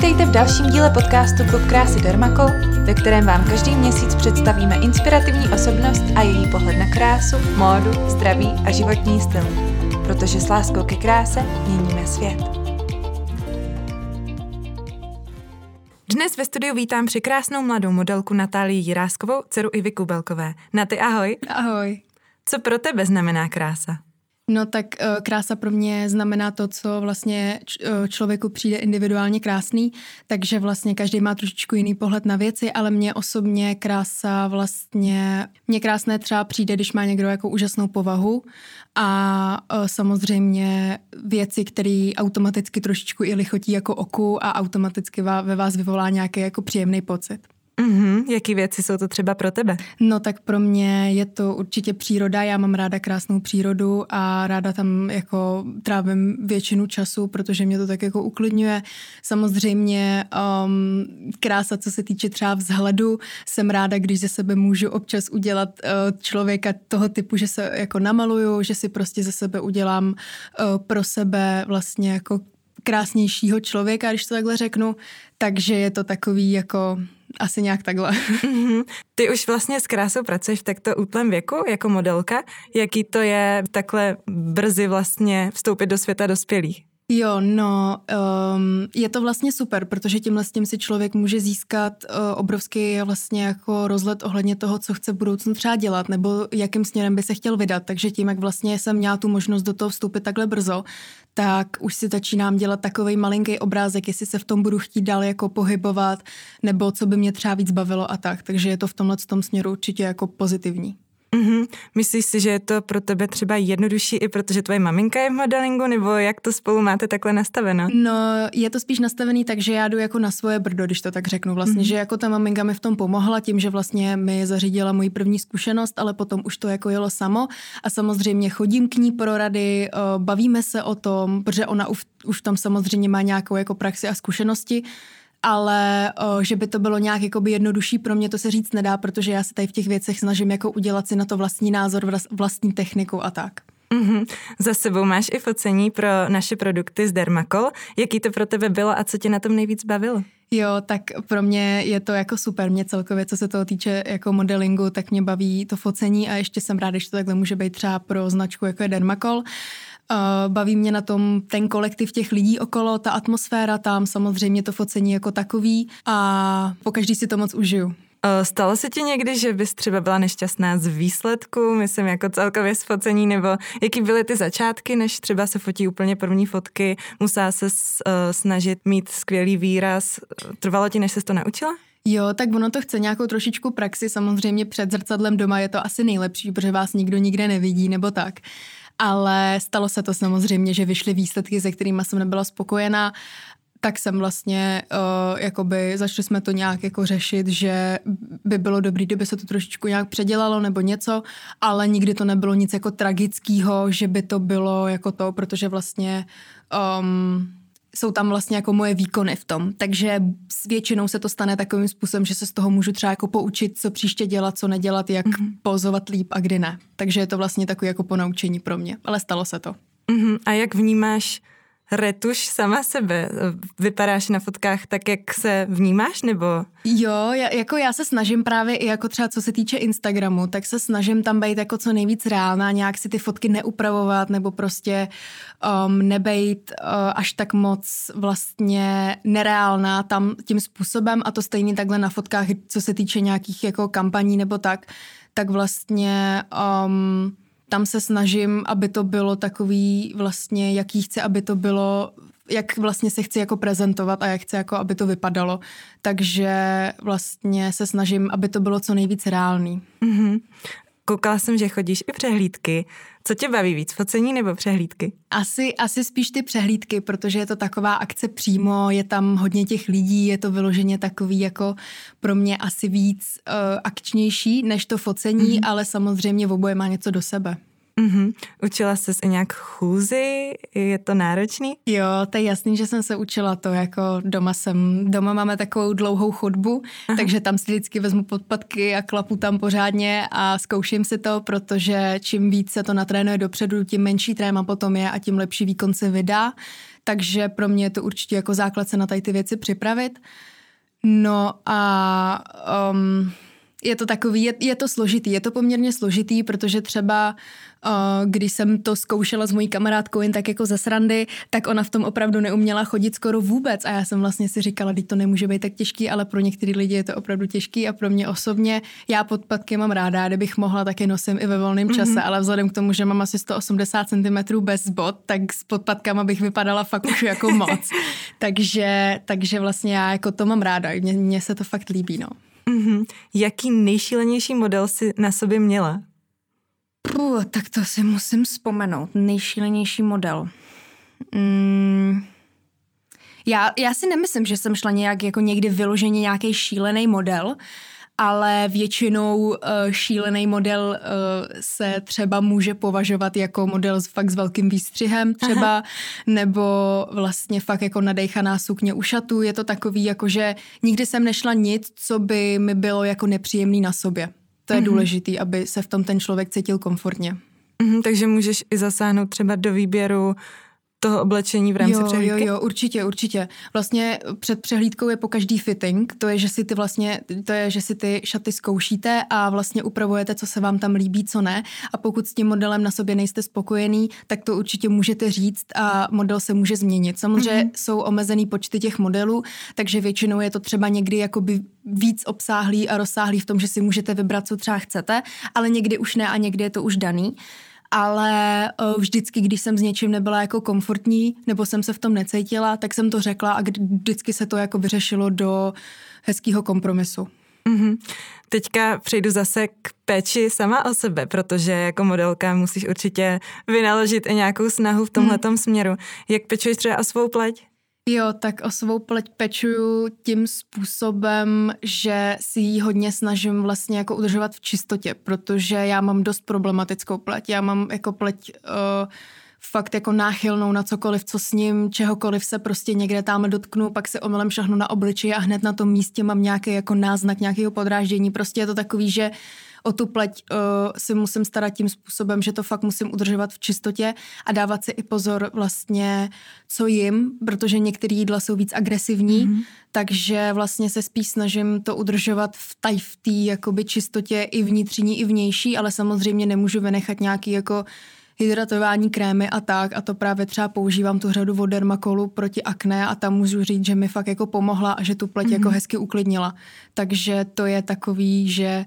Vítejte v dalším díle podcastu Klub krásy Dermakol, ve kterém vám každý měsíc představíme inspirativní osobnost a její pohled na krásu, módu, zdraví a životní styl. Protože s láskou ke kráse měníme svět. Dnes ve studiu vítám překrásnou mladou modelku Natálii Jiráskovou, dceru Ivy Kubelkové. Naty, ahoj. Ahoj. Co pro tebe znamená krása? No tak uh, krása pro mě znamená to, co vlastně uh, člověku přijde individuálně krásný, takže vlastně každý má trošičku jiný pohled na věci, ale mně osobně krása vlastně, mně krásné třeba přijde, když má někdo jako úžasnou povahu a uh, samozřejmě věci, které automaticky trošičku i lichotí jako oku a automaticky ve vás vyvolá nějaký jako příjemný pocit. Mm-hmm. Jaký věci jsou to třeba pro tebe? No tak pro mě je to určitě příroda. Já mám ráda krásnou přírodu a ráda tam jako trávím většinu času, protože mě to tak jako uklidňuje. Samozřejmě um, krása, co se týče třeba vzhledu, jsem ráda, když ze sebe můžu občas udělat uh, člověka toho typu, že se jako namaluju, že si prostě ze sebe udělám uh, pro sebe vlastně jako krásnějšího člověka, když to takhle řeknu. Takže je to takový jako asi nějak takhle. Mm-hmm. Ty už vlastně s krásou pracuješ v takto útlém věku jako modelka. Jaký to je takhle brzy vlastně vstoupit do světa dospělých? Jo, no, um, je to vlastně super, protože tímhle s tím si člověk může získat uh, obrovský vlastně jako rozhled ohledně toho, co chce v budoucnu třeba dělat, nebo jakým směrem by se chtěl vydat. Takže tím, jak vlastně jsem měla tu možnost do toho vstoupit takhle brzo, tak už si začínám dělat takový malinký obrázek, jestli se v tom budu chtít dál jako pohybovat, nebo co by mě třeba víc bavilo a tak. Takže je to v tomhle tom směru určitě jako pozitivní. Mm-hmm. Myslíš si, že je to pro tebe třeba jednodušší i protože tvoje maminka je v modelingu, nebo jak to spolu máte takhle nastaveno? No, je to spíš nastavený tak, že já jdu jako na svoje brdo, když to tak řeknu vlastně, mm-hmm. že jako ta maminka mi v tom pomohla tím, že vlastně mi zařídila moji první zkušenost, ale potom už to jako jelo samo a samozřejmě chodím k ní pro rady, eh, bavíme se o tom, protože ona už, už tam samozřejmě má nějakou jako praxi a zkušenosti, ale o, že by to bylo nějak jakoby jednodušší pro mě, to se říct nedá, protože já se tady v těch věcech snažím jako udělat si na to vlastní názor, vlastní techniku a tak. Mm-hmm. Za sebou máš i focení pro naše produkty z Dermacol. Jaký to pro tebe bylo a co tě na tom nejvíc bavilo? Jo, tak pro mě je to jako super. Mě celkově, co se toho týče jako modelingu, tak mě baví to focení a ještě jsem ráda, že to takhle může být třeba pro značku jako je Dermacol. Uh, baví mě na tom ten kolektiv těch lidí okolo, ta atmosféra tam, samozřejmě to focení jako takový a po každý si to moc užiju. Stalo se ti někdy, že bys třeba byla nešťastná z výsledku, myslím jako celkově z focení, nebo jaký byly ty začátky, než třeba se fotí úplně první fotky, musela se uh, snažit mít skvělý výraz, trvalo ti, než se to naučila? Jo, tak ono to chce nějakou trošičku praxi, samozřejmě před zrcadlem doma je to asi nejlepší, protože vás nikdo nikde nevidí nebo tak ale stalo se to samozřejmě, že vyšly výsledky, se kterými jsem nebyla spokojená. Tak jsem vlastně, uh, jakoby, začali jsme to nějak jako řešit, že by bylo dobré, kdyby se to trošičku nějak předělalo nebo něco, ale nikdy to nebylo nic jako tragického, že by to bylo jako to, protože vlastně um, jsou tam vlastně jako moje výkony v tom, takže s většinou se to stane takovým způsobem, že se z toho můžu třeba jako poučit, co příště dělat, co nedělat, jak mm-hmm. pozovat líp a kdy ne. Takže je to vlastně takový jako ponaučení pro mě, ale stalo se to. Mm-hmm. A jak vnímáš retuš sama sebe? Vypadáš na fotkách tak, jak se vnímáš, nebo? Jo, já, jako já se snažím právě i jako třeba co se týče Instagramu, tak se snažím tam být jako co nejvíc reálná, nějak si ty fotky neupravovat, nebo prostě um, nebejt uh, až tak moc vlastně nereálná tam tím způsobem a to stejně takhle na fotkách, co se týče nějakých jako kampaní nebo tak, tak vlastně um, tam se snažím, aby to bylo takový vlastně, jaký chci, aby to bylo jak vlastně se chci jako prezentovat a jak chci jako, aby to vypadalo. Takže vlastně se snažím, aby to bylo co nejvíc reálný. Mm-hmm. Koukala jsem, že chodíš i přehlídky. Co tě baví víc, focení nebo přehlídky? Asi, asi spíš ty přehlídky, protože je to taková akce přímo, je tam hodně těch lidí, je to vyloženě takový jako pro mě asi víc uh, akčnější než to focení, mm-hmm. ale samozřejmě v oboje má něco do sebe. Mm-hmm. Učila jsi i nějak chůzi? Je to náročný? Jo, to je jasný, že jsem se učila to, jako doma jsem, doma máme takovou dlouhou chodbu, Aha. takže tam si vždycky vezmu podpatky a klapu tam pořádně a zkouším si to, protože čím víc se to natrénuje dopředu, tím menší tréma potom je a tím lepší výkon se vydá. takže pro mě je to určitě jako základ se na tady ty věci připravit. No a um, je to takový, je, je to složitý, je to poměrně složitý, protože třeba uh, když jsem to zkoušela s mojí kamarádkou jen tak jako ze srandy, tak ona v tom opravdu neuměla chodit skoro vůbec a já jsem vlastně si říkala, že to nemůže být tak těžký, ale pro některé lidi je to opravdu těžký a pro mě osobně, já podpatky mám ráda, kdybych mohla, tak je nosím i ve volném mm-hmm. čase, ale vzhledem k tomu, že mám asi 180 cm bez bot, tak s podpatkama bych vypadala fakt už jako moc. takže, takže vlastně já jako to mám ráda, mně, mně se to fakt líbí, no. Mm-hmm. Jaký nejšílenější model si na sobě měla? Puh, tak to si musím vzpomenout. Nejšílenější model. Mm. Já, já si nemyslím, že jsem šla nějak jako někdy vyloženě nějaký šílený model, ale většinou uh, šílený model uh, se třeba může považovat jako model s, fakt s velkým výstřihem třeba, Aha. nebo vlastně fakt jako nadejchaná sukně u šatu. Je to takový jako, že nikdy jsem nešla nic, co by mi bylo jako nepříjemný na sobě. To je mm-hmm. důležitý, aby se v tom ten člověk cítil komfortně. Mm-hmm, takže můžeš i zasáhnout třeba do výběru toho oblečení v rámci jo, přehlídky? Jo, jo, určitě, určitě. Vlastně před přehlídkou je po každý fitting, to je, že si ty vlastně, to je, že si ty šaty zkoušíte a vlastně upravujete, co se vám tam líbí, co ne. A pokud s tím modelem na sobě nejste spokojený, tak to určitě můžete říct a model se může změnit. Samozřejmě mm-hmm. jsou omezený počty těch modelů, takže většinou je to třeba někdy jakoby víc obsáhlý a rozsáhlý v tom, že si můžete vybrat, co třeba chcete, ale někdy už ne a někdy je to už daný ale uh, vždycky, když jsem s něčím nebyla jako komfortní, nebo jsem se v tom necítila, tak jsem to řekla a vždycky se to jako vyřešilo do hezkého kompromisu. Mm-hmm. Teďka přejdu zase k péči sama o sebe, protože jako modelka musíš určitě vynaložit i nějakou snahu v tomhle mm. směru. Jak pečuješ třeba o svou pleť? Jo, tak o svou pleť pečuju tím způsobem, že si ji hodně snažím vlastně jako udržovat v čistotě, protože já mám dost problematickou pleť. Já mám jako pleť uh, fakt jako náchylnou na cokoliv, co s ním, čehokoliv se prostě někde tam dotknu, pak se omylem šahnu na obličeji a hned na tom místě mám nějaký jako náznak nějakého podráždění. Prostě je to takový, že uh, o tu pleť uh, si musím starat tím způsobem, že to fakt musím udržovat v čistotě a dávat si i pozor vlastně, co jim, protože některé jídla jsou víc agresivní, mm-hmm. takže vlastně se spíš snažím to udržovat v taj v té jakoby čistotě i vnitřní, i vnější, ale samozřejmě nemůžu vynechat nějaký jako hydratování krémy a tak a to právě třeba používám tu řadu od Dermacolu proti akné a tam můžu říct, že mi fakt jako pomohla a že tu pleť mm-hmm. jako hezky uklidnila. Takže to je takový, že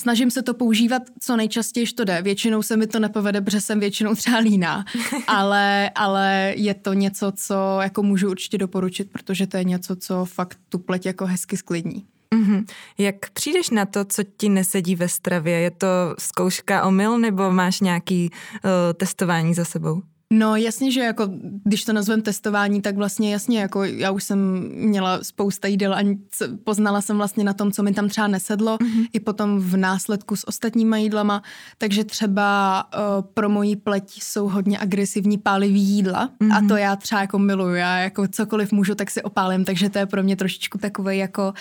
Snažím se to používat co nejčastěji, to jde. Většinou se mi to nepovede, protože jsem většinou třeba líná, ale, ale je to něco, co jako můžu určitě doporučit, protože to je něco, co fakt tu pleť jako hezky sklidní. Mm-hmm. Jak přijdeš na to, co ti nesedí ve stravě? Je to zkouška omyl nebo máš nějaký uh, testování za sebou? No jasně, že jako, když to nazvem testování, tak vlastně jasně, jako já už jsem měla spousta jídel a poznala jsem vlastně na tom, co mi tam třeba nesedlo, mm-hmm. i potom v následku s ostatníma jídlama, takže třeba uh, pro moji pleť jsou hodně agresivní pálivý jídla mm-hmm. a to já třeba jako miluju, já jako cokoliv můžu, tak si opálím, takže to je pro mě trošičku takový jako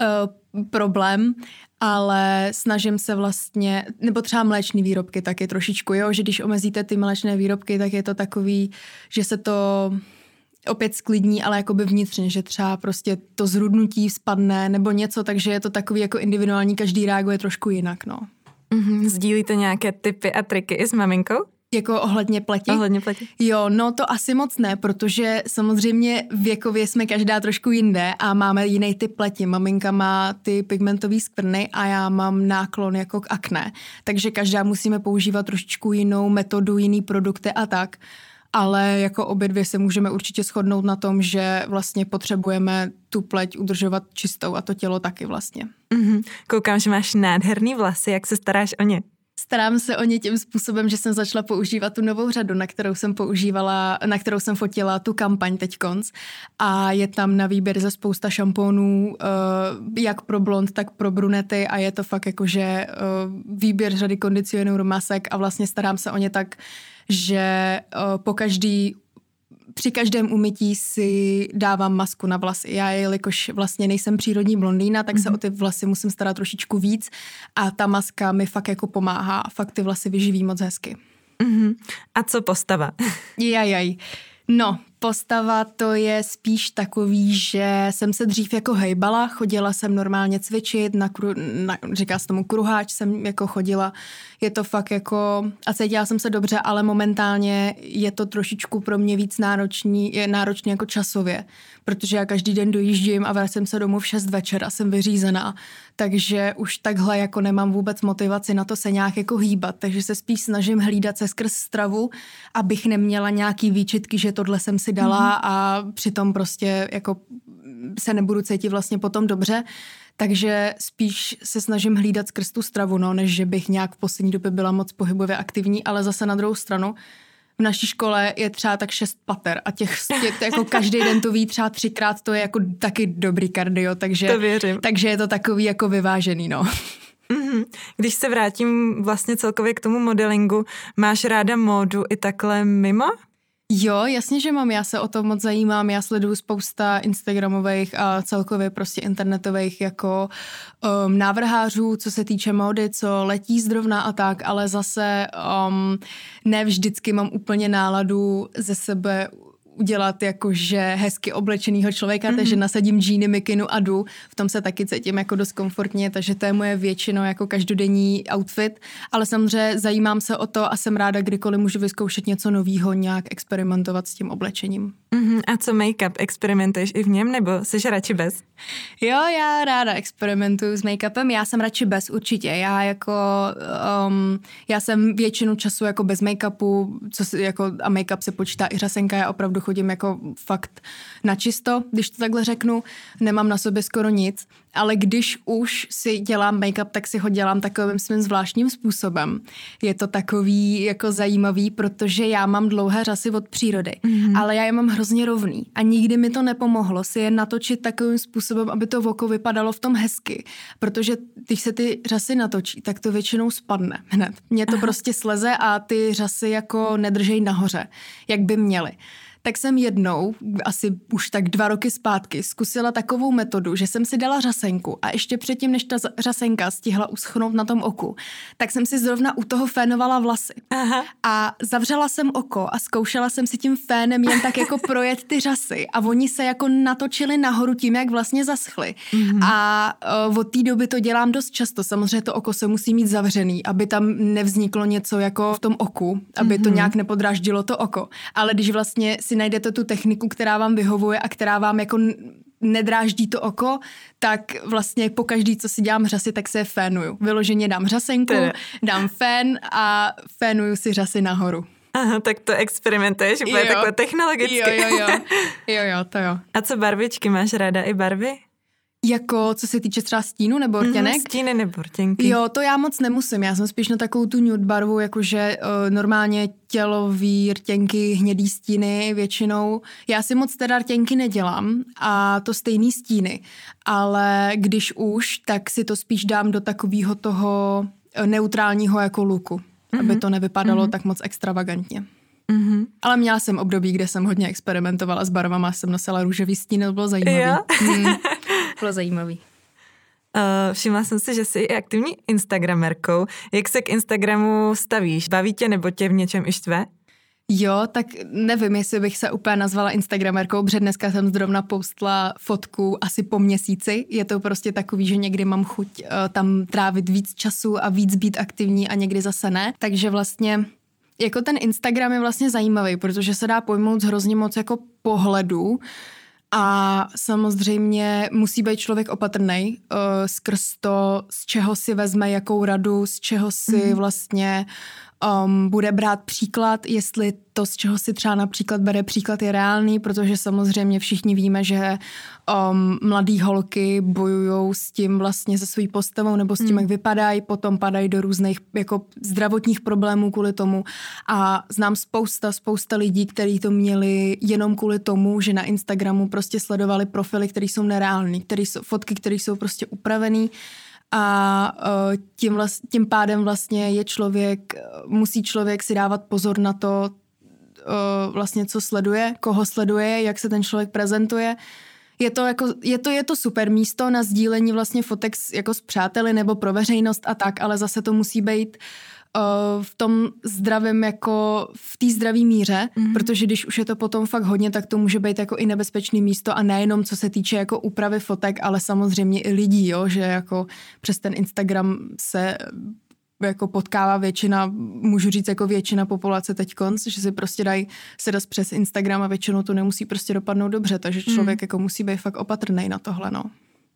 uh, problém ale snažím se vlastně, nebo třeba mléčné výrobky taky trošičku, jo, že když omezíte ty mléčné výrobky, tak je to takový, že se to opět sklidní, ale jakoby vnitřně, že třeba prostě to zrudnutí spadne nebo něco, takže je to takový jako individuální, každý reaguje trošku jinak, no. Mm-hmm. Sdílíte nějaké typy a triky i s maminkou? Jako ohledně pleti? Ohledně pleti. Jo, no to asi moc ne, protože samozřejmě věkově jsme každá trošku jinde a máme jiný typ pleti. Maminka má ty pigmentové skvrny a já mám náklon jako k akné. Takže každá musíme používat trošičku jinou metodu, jiný produkty a tak. Ale jako obě dvě se můžeme určitě shodnout na tom, že vlastně potřebujeme tu pleť udržovat čistou a to tělo taky vlastně. Mm-hmm. Koukám, že máš nádherný vlasy, jak se staráš o ně? Starám se o ně tím způsobem, že jsem začala používat tu novou řadu, na kterou jsem používala, na kterou jsem fotila tu kampaň teď konc. A je tam na výběr ze spousta šampónů, uh, jak pro blond, tak pro brunety a je to fakt jakože uh, výběr řady kondicionérů masek a vlastně starám se o ně tak, že uh, po každý při každém umytí si dávám masku na vlasy. Já, jelikož vlastně nejsem přírodní blondýna, tak mm-hmm. se mhm. o ty vlasy musím starat trošičku víc a ta maska mi fakt jako pomáhá a fakt ty vlasy vyživí moc hezky. Mm-hmm. A co postava? Jajaj. No, Postava to je spíš takový, že jsem se dřív jako hejbala, chodila jsem normálně cvičit, na, kru, na říká se tomu kruháč jsem jako chodila. Je to fakt jako, a cítila jsem se dobře, ale momentálně je to trošičku pro mě víc náročný, je náročný jako časově, protože já každý den dojíždím a vracím se domů v 6 večer a jsem vyřízená, takže už takhle jako nemám vůbec motivaci na to se nějak jako hýbat, takže se spíš snažím hlídat se skrz stravu, abych neměla nějaký výčitky, že tohle jsem si dala mm. a přitom prostě jako se nebudu cítit vlastně potom dobře, takže spíš se snažím hlídat skrz tu stravu, no, než že bych nějak v poslední době byla moc pohybově aktivní, ale zase na druhou stranu v naší škole je třeba tak šest pater a těch, těch jako každý den to ví třeba třikrát, to je jako taky dobrý kardio, takže, to věřím. takže je to takový jako vyvážený, no. Mm-hmm. Když se vrátím vlastně celkově k tomu modelingu, máš ráda módu i takhle mimo? Jo, jasně, že mám. Já se o to moc zajímám. Já sleduju spousta instagramových a celkově prostě internetových jako um, návrhářů, co se týče módy, co letí zdrovna a tak, ale zase um, ne vždycky mám úplně náladu ze sebe udělat jakože hezky oblečenýho člověka, mm-hmm. takže nasadím džíny, mikinu a jdu. V tom se taky cítím jako dost komfortně, takže to je moje většinou jako každodenní outfit, ale samozřejmě zajímám se o to a jsem ráda, kdykoliv můžu vyzkoušet něco nového, nějak experimentovat s tím oblečením. Mm-hmm. A co make-up? Experimentuješ i v něm nebo jsi radši bez? Jo, já ráda experimentuju s make-upem, já jsem radši bez určitě. Já jako, um, já jsem většinu času jako bez make-upu, co si, jako, a make-up se počítá i řasenka, já opravdu chodím jako fakt na čisto, když to takhle řeknu, nemám na sobě skoro nic, ale když už si dělám make-up, tak si ho dělám takovým svým zvláštním způsobem. Je to takový jako zajímavý, protože já mám dlouhé řasy od přírody, mm-hmm. ale já je mám hrozně rovný a nikdy mi to nepomohlo si je natočit takovým způsobem, aby to oko vypadalo v tom hezky, protože když se ty řasy natočí, tak to většinou spadne hned. Mně to prostě sleze a ty řasy jako nedržej nahoře, jak by měly tak jsem jednou, asi už tak dva roky zpátky, zkusila takovou metodu, že jsem si dala řasenku a ještě předtím, než ta řasenka stihla uschnout na tom oku, tak jsem si zrovna u toho fénovala vlasy. Aha. A zavřela jsem oko a zkoušela jsem si tím fénem jen tak jako projet ty řasy a oni se jako natočili nahoru tím, jak vlastně zaschly. Mm-hmm. A uh, od té doby to dělám dost často. Samozřejmě to oko se musí mít zavřený, aby tam nevzniklo něco jako v tom oku, aby mm-hmm. to nějak nepodráždilo to oko. Ale když vlastně si najdete tu techniku, která vám vyhovuje a která vám jako nedráždí to oko, tak vlastně po každý, co si dělám řasy, tak se fénuju. Vyloženě dám řasenku, dám fén a fénuju si řasy nahoru. Aha, tak to experimentuješ úplně takhle technologicky. Jo, jo, jo. Jo, jo, to jo. A co barvičky? Máš ráda i barvy? Jako co se týče třeba stínu nebo mhm, rtěnek? Mm, stíny nebo rtěnky. Jo, to já moc nemusím. Já jsem spíš na takovou tu nude barvu, jakože uh, normálně tělový rtěnky, hnědý stíny většinou. Já si moc teda rtěnky nedělám a to stejný stíny. Ale když už, tak si to spíš dám do takového toho eh, neutrálního jako luku. Mm-hmm. Aby mhm. to nevypadalo mm-hmm. tak moc extravagantně. Mm-hmm. Ale měla jsem období, kde jsem hodně experimentovala s barvama, jsem nosila růžový stín, to bylo zajímavé. Mm, bylo zajímavý. Uh, všimla jsem si, že jsi i aktivní Instagramerkou. Jak se k Instagramu stavíš? Baví tě nebo tě v něčem i štve? Jo, tak nevím, jestli bych se úplně nazvala Instagramerkou, protože dneska jsem zrovna postla fotku asi po měsíci. Je to prostě takový, že někdy mám chuť uh, tam trávit víc času a víc být aktivní a někdy zase ne. Takže vlastně jako ten Instagram je vlastně zajímavý, protože se dá pojmout z hrozně moc jako pohledů a samozřejmě musí být člověk opatrný uh, skrz to, z čeho si vezme jakou radu, z čeho si mm. vlastně um, bude brát příklad, jestli to, z čeho si třeba například bere příklad, je reálný, protože samozřejmě všichni víme, že um, mladý holky bojují s tím vlastně se svojí postavou nebo s tím, hmm. jak vypadají, potom padají do různých jako zdravotních problémů kvůli tomu a znám spousta, spousta lidí, kteří to měli jenom kvůli tomu, že na Instagramu prostě sledovali profily, které jsou nereální, které jsou fotky, které jsou prostě upravený a uh, tím, vlast, tím pádem vlastně je člověk, musí člověk si dávat pozor na to, uh, vlastně co sleduje, koho sleduje, jak se ten člověk prezentuje. Je to, jako, je, to, je to super místo na sdílení vlastně fotek jako s přáteli nebo pro veřejnost a tak, ale zase to musí být v tom zdravém jako v té zdravé míře, mm-hmm. protože když už je to potom fakt hodně, tak to může být jako i nebezpečné místo a nejenom co se týče jako úpravy fotek, ale samozřejmě i lidí, jo, že jako přes ten Instagram se jako potkává většina, můžu říct jako většina populace teď konc, že si prostě dají sedat přes Instagram a většinou to nemusí prostě dopadnout dobře, takže člověk mm. jako musí být fakt opatrný na tohle, no.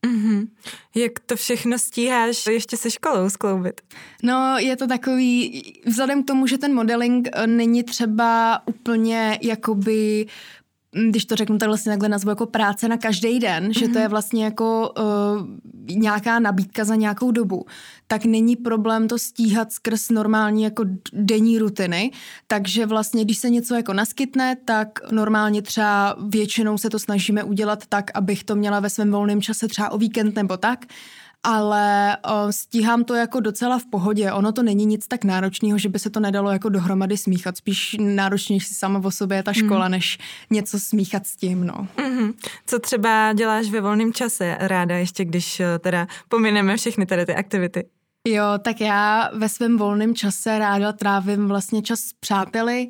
Mm-hmm. Jak to všechno stíháš ještě se školou skloubit? No, je to takový, vzhledem k tomu, že ten modeling eh, není třeba úplně jakoby když to řeknu, tak vlastně takhle nazvu jako práce na každý den, mm-hmm. že to je mhm. vlastně jako uh, nějaká nabídka za nějakou dobu, tak není problém to stíhat skrz normální jako denní rutiny, takže vlastně, když se něco jako naskytne, tak normálně třeba většinou se to snažíme udělat tak, abych to měla ve svém volném čase třeba o víkend nebo tak, ale o, stíhám to jako docela v pohodě. Ono to není nic tak náročného, že by se to nedalo jako dohromady smíchat. Spíš náročnější sama o sobě je ta škola, mm. než něco smíchat s tím, no. Mm-hmm. Co třeba děláš ve volném čase ráda, ještě když e, teda pomineme všechny tady ty aktivity? Jo, tak já ve svém volném čase ráda trávím vlastně čas s přáteli,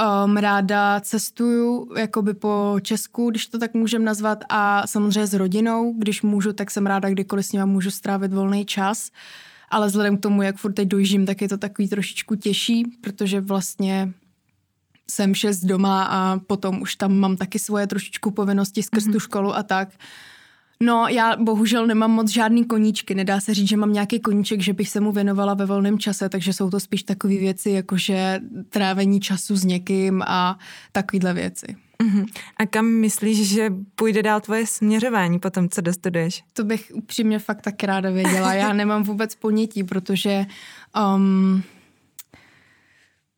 Um, ráda cestuju jakoby po Česku, když to tak můžem nazvat, a samozřejmě s rodinou, když můžu, tak jsem ráda, kdykoliv s nimi můžu strávit volný čas. Ale vzhledem k tomu, jak furt teď dojíždím, tak je to takový trošičku těžší, protože vlastně jsem šest doma a potom už tam mám taky svoje trošičku povinnosti skrz mm-hmm. tu školu a tak. No, já bohužel nemám moc žádný koníčky. Nedá se říct, že mám nějaký koníček, že bych se mu věnovala ve volném čase, takže jsou to spíš takové věci, jakože trávení času s někým a takovéhle věci. Uh-huh. A kam myslíš, že půjde dál tvoje směřování po tom, co dostuduješ? To bych upřímně fakt tak ráda věděla. Já nemám vůbec ponětí, protože um,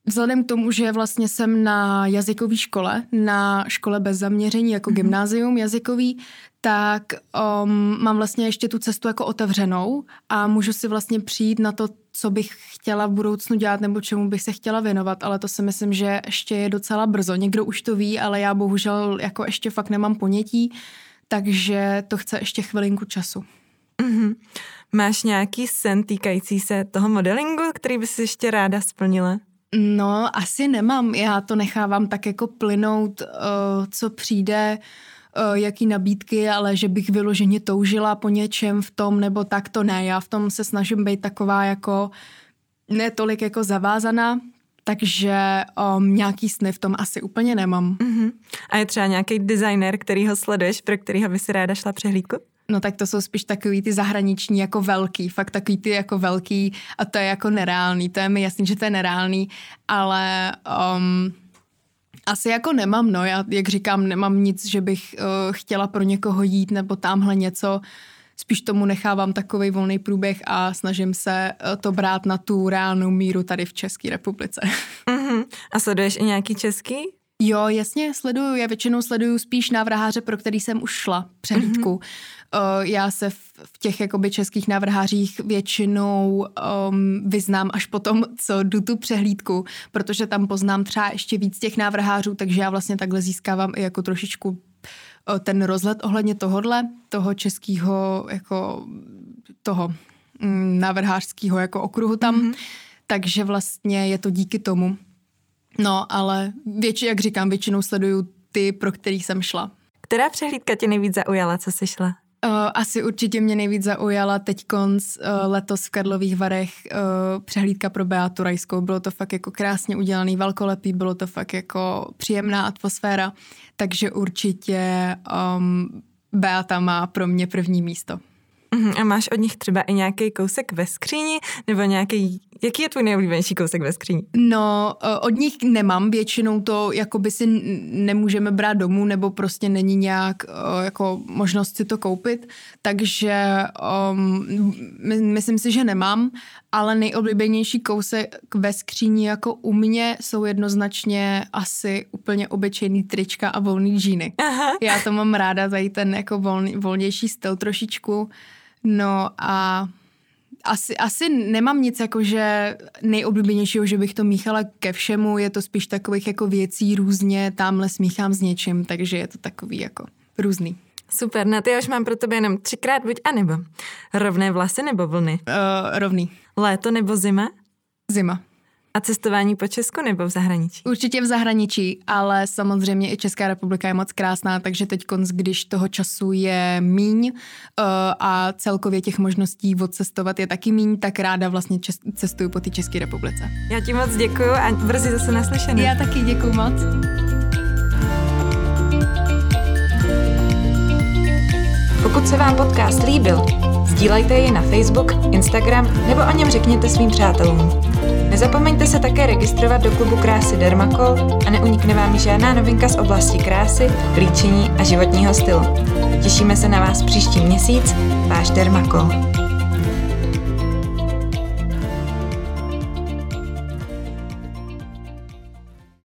Vzhledem k tomu, že vlastně jsem na jazykové škole, na škole bez zaměření jako mm-hmm. gymnázium jazykový, tak um, mám vlastně ještě tu cestu jako otevřenou a můžu si vlastně přijít na to, co bych chtěla v budoucnu dělat nebo čemu bych se chtěla věnovat, ale to si myslím, že ještě je docela brzo. Někdo už to ví, ale já bohužel jako ještě fakt nemám ponětí, takže to chce ještě chvilinku času. Mm-hmm. Máš nějaký sen týkající se toho modelingu, který bys ještě ráda splnila? No, asi nemám. Já to nechávám tak jako plynout, uh, co přijde, uh, jaký nabídky, ale že bych vyloženě toužila po něčem v tom, nebo tak to ne. Já v tom se snažím být taková jako netolik jako zavázaná, takže um, nějaký sny v tom asi úplně nemám. Uh-huh. A je třeba nějaký designer, který ho sleduješ, pro kterýho by si ráda šla přehlídku? No tak to jsou spíš takový ty zahraniční jako velký, fakt takový ty jako velký a to je jako nereálný, to je mi jasný, že to je nereálný, ale um, asi jako nemám, no, já jak říkám, nemám nic, že bych uh, chtěla pro někoho jít nebo tamhle něco, spíš tomu nechávám takový volný průběh a snažím se uh, to brát na tu reálnou míru tady v České republice. Uh-huh. A sleduješ i nějaký český Jo, jasně, sleduju. Já většinou sleduju spíš návrháře, pro který jsem už šla přehlídku. Mm-hmm. Uh, já se v, v těch jakoby českých návrhářích většinou um, vyznám až potom, co jdu tu přehlídku, protože tam poznám třeba ještě víc těch návrhářů, takže já vlastně takhle získávám i jako trošičku uh, ten rozhled ohledně tohodle, toho českého jako toho mm, návrhářského jako okruhu tam. Mm-hmm. Takže vlastně je to díky tomu. No, ale většinou, jak říkám, většinou sleduju ty, pro který jsem šla. Která přehlídka tě nejvíc zaujala, co jsi šla? Uh, asi určitě mě nejvíc zaujala teď konc uh, letos v Karlových Varech uh, přehlídka pro Beatu Rajskou. Bylo to fakt jako krásně udělaný, velkolepý, bylo to fakt jako příjemná atmosféra, takže určitě um, Beata má pro mě první místo. Uh-huh. A máš od nich třeba i nějaký kousek ve skříni, nebo nějaký, jaký je tvůj nejoblíbenější kousek ve skříni? No, e, od nich nemám, většinou to jakoby si nemůžeme brát domů, nebo prostě není nějak e, jako možnost si to koupit, takže um, myslím si, že nemám, ale nejoblíbenější kousek ve skříni jako u mě jsou jednoznačně asi úplně obyčejný trička a volný džíny. Aha. Já to mám ráda, tady ten jako volný, volnější styl trošičku, No a asi, asi nemám nic jakože nejoblíbenějšího, že bych to míchala ke všemu, je to spíš takových jako věcí různě, tamhle smíchám s něčím, takže je to takový jako různý. Super, na ty už mám pro tebe jenom třikrát buď a nebo. Rovné vlasy nebo vlny? Uh, rovný. Léto nebo zima? Zima. A cestování po Česku nebo v zahraničí? Určitě v zahraničí, ale samozřejmě i Česká republika je moc krásná, takže teď, když toho času je míň uh, a celkově těch možností odcestovat je taky míň, tak ráda vlastně cestuju po té České republice. Já ti moc děkuji a brzy zase naslyšenou. Já taky děkuji moc. Pokud se vám podcast líbil, sdílejte ji na Facebook, Instagram nebo o něm řekněte svým přátelům. Nezapomeňte se také registrovat do klubu krásy Dermacol a neunikne vám žádná novinka z oblasti krásy, líčení a životního stylu. Těšíme se na vás příští měsíc, váš Dermacol.